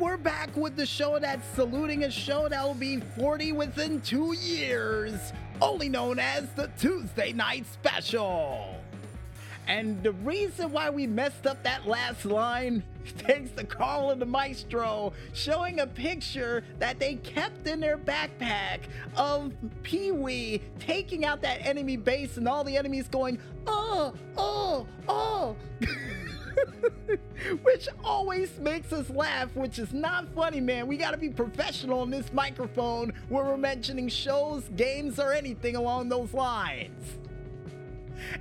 we're back with the show that's saluting a show that will be 40 within two years, only known as the Tuesday Night Special. And the reason why we messed up that last line, thanks to Carl and the Maestro showing a picture that they kept in their backpack of Pee Wee taking out that enemy base and all the enemies going, oh, oh, oh. which always makes us laugh, which is not funny, man. We gotta be professional in this microphone when we're mentioning shows, games, or anything along those lines.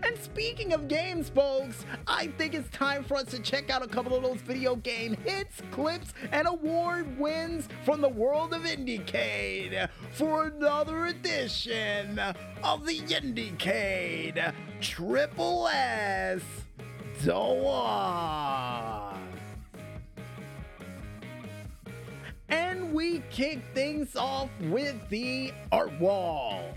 And speaking of games, folks, I think it's time for us to check out a couple of those video game hits, clips, and award wins from the world of Indiecade for another edition of the Indiecade Triple S. Doa. And we kick things off with the art wall.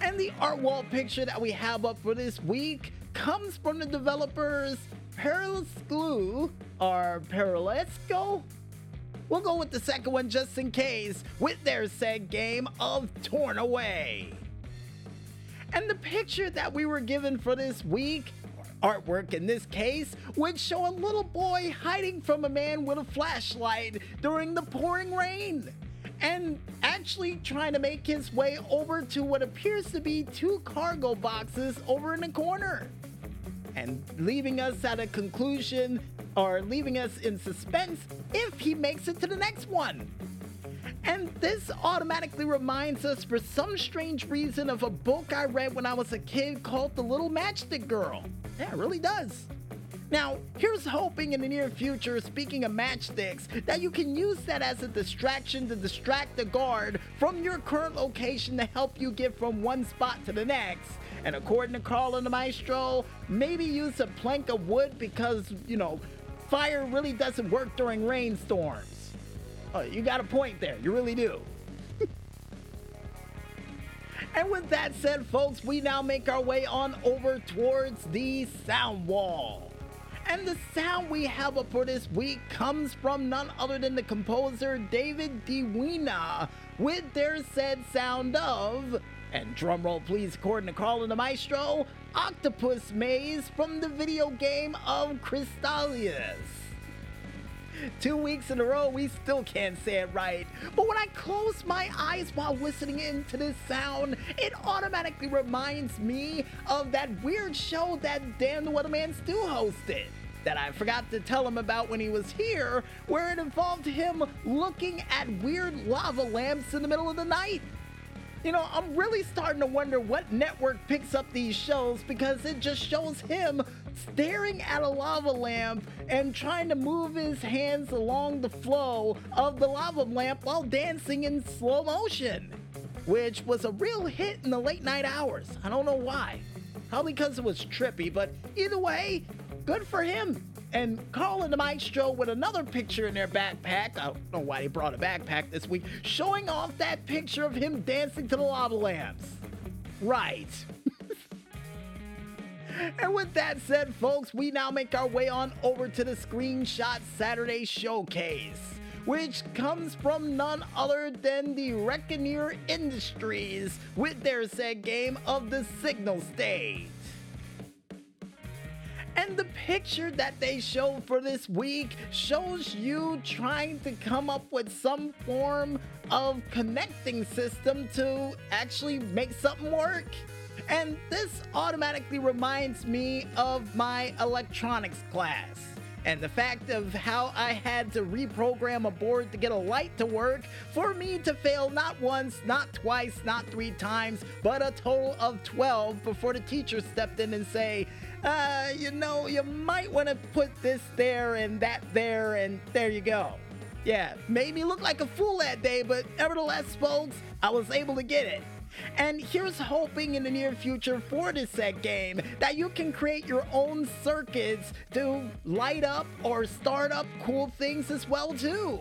And the art wall picture that we have up for this week comes from the developers Perilous Glue or Perelesoq. We'll go with the second one just in case with their said game of Torn Away. And the picture that we were given for this week artwork in this case would show a little boy hiding from a man with a flashlight during the pouring rain and actually trying to make his way over to what appears to be two cargo boxes over in the corner. And leaving us at a conclusion or leaving us in suspense if he makes it to the next one. And this automatically reminds us, for some strange reason, of a book I read when I was a kid called The Little Matchstick Girl. Yeah, it really does. Now, here's hoping in the near future, speaking of matchsticks, that you can use that as a distraction to distract the guard from your current location to help you get from one spot to the next. And according to Carl and the Maestro, maybe use a plank of wood because, you know, fire really doesn't work during rainstorms. Oh, you got a point there, you really do. And with that said, folks, we now make our way on over towards the sound wall. And the sound we have up for this week comes from none other than the composer David DeWina with their said sound of, and drumroll please according to Carl and the Maestro, Octopus Maze from the video game of Crystallius. Two weeks in a row, we still can't say it right. But when I close my eyes while listening into this sound, it automatically reminds me of that weird show that Dan the Weatherman Stu hosted. That I forgot to tell him about when he was here, where it involved him looking at weird lava lamps in the middle of the night. You know, I'm really starting to wonder what network picks up these shows because it just shows him staring at a lava lamp and trying to move his hands along the flow of the lava lamp while dancing in slow motion, which was a real hit in the late night hours. I don't know why. Probably because it was trippy, but either way, good for him. And Carl and the Maestro with another picture in their backpack. I don't know why they brought a backpack this week, showing off that picture of him dancing to the lava lamps. Right. and with that said, folks, we now make our way on over to the Screenshot Saturday Showcase which comes from none other than the Reckoneer Industries with their said game of the Signal Stage. And the picture that they show for this week shows you trying to come up with some form of connecting system to actually make something work. And this automatically reminds me of my electronics class. And the fact of how I had to reprogram a board to get a light to work for me to fail not once, not twice, not three times, but a total of 12 before the teacher stepped in and say, uh, you know, you might want to put this there and that there, and there you go. Yeah, made me look like a fool that day, but nevertheless, folks, I was able to get it. And here's hoping in the near future for this set game that you can create your own circuits to light up or start up cool things as well too.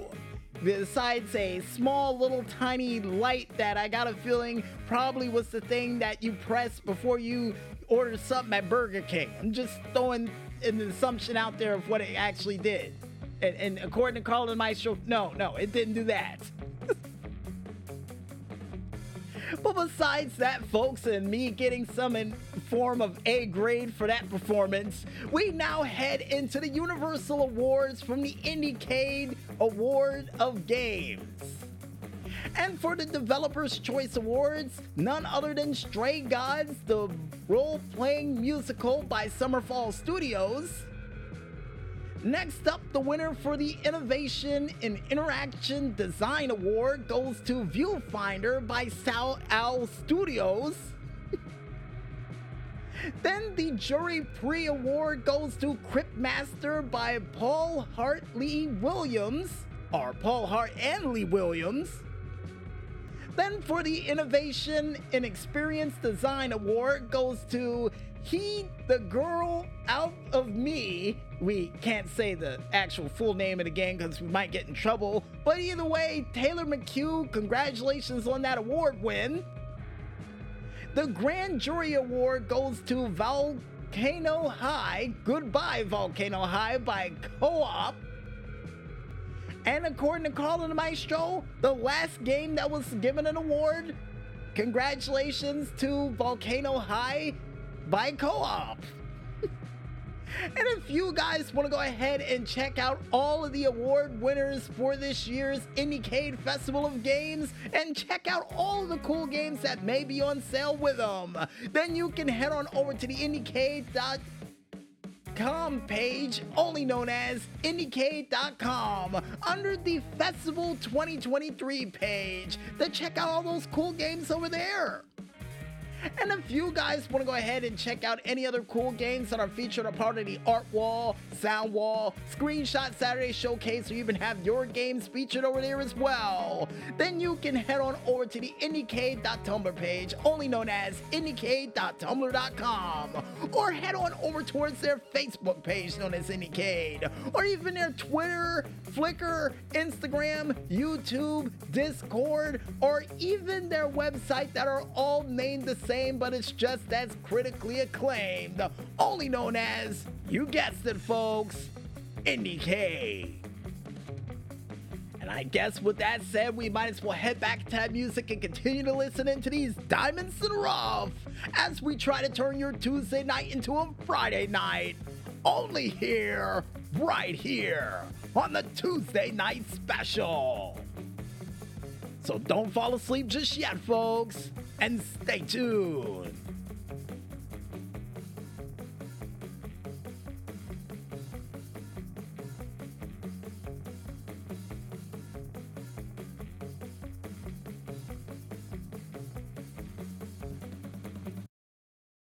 Besides a small little tiny light that I got a feeling probably was the thing that you press before you order something at Burger King. I'm just throwing an assumption out there of what it actually did. And, and according to Carl and Maestro, no, no, it didn't do that. but besides that, folks, and me getting some in form of A grade for that performance, we now head into the Universal Awards from the Indiecade Award of Games. And for the Developer's Choice Awards, none other than Stray Gods, the role playing musical by Summerfall Studios. Next up, the winner for the Innovation in Interaction Design Award goes to Viewfinder by Sad Owl Studios. then the Jury Prix Award goes to Cryptmaster by Paul Hart Lee Williams, or Paul Hart and Lee Williams. Then for the Innovation in Experience Design Award goes to He the Girl Out of Me. We can't say the actual full name of the game because we might get in trouble. But either way, Taylor McHugh, congratulations on that award win. The Grand Jury Award goes to Volcano High. Goodbye, Volcano High by Co op. And according to the Maestro, the last game that was given an award, congratulations to Volcano High by Co op. and if you guys want to go ahead and check out all of the award winners for this year's Indiecade Festival of Games and check out all the cool games that may be on sale with them, then you can head on over to the Indiecade.com indiecade.com page, only known as indiecade.com, under the Festival 2023 page to check out all those cool games over there. And if you guys want to go ahead and check out any other cool games that are featured a part of the art wall, sound wall, screenshot Saturday showcase, or even have your games featured over there as well, then you can head on over to the Indiecade.tumblr page, only known as Indiecade.tumblr.com, or head on over towards their Facebook page known as Indiecade, or even their Twitter, Flickr, Instagram, YouTube, Discord, or even their website that are all named the same, but it's just as critically acclaimed, only known as, you guessed it, folks, Indiecade. And I guess with that said, we might as well head back to that music and continue to listen into these diamonds the rough as we try to turn your Tuesday night into a Friday night. Only here, right here, on the Tuesday night special. So don't fall asleep just yet, folks and stay tuned.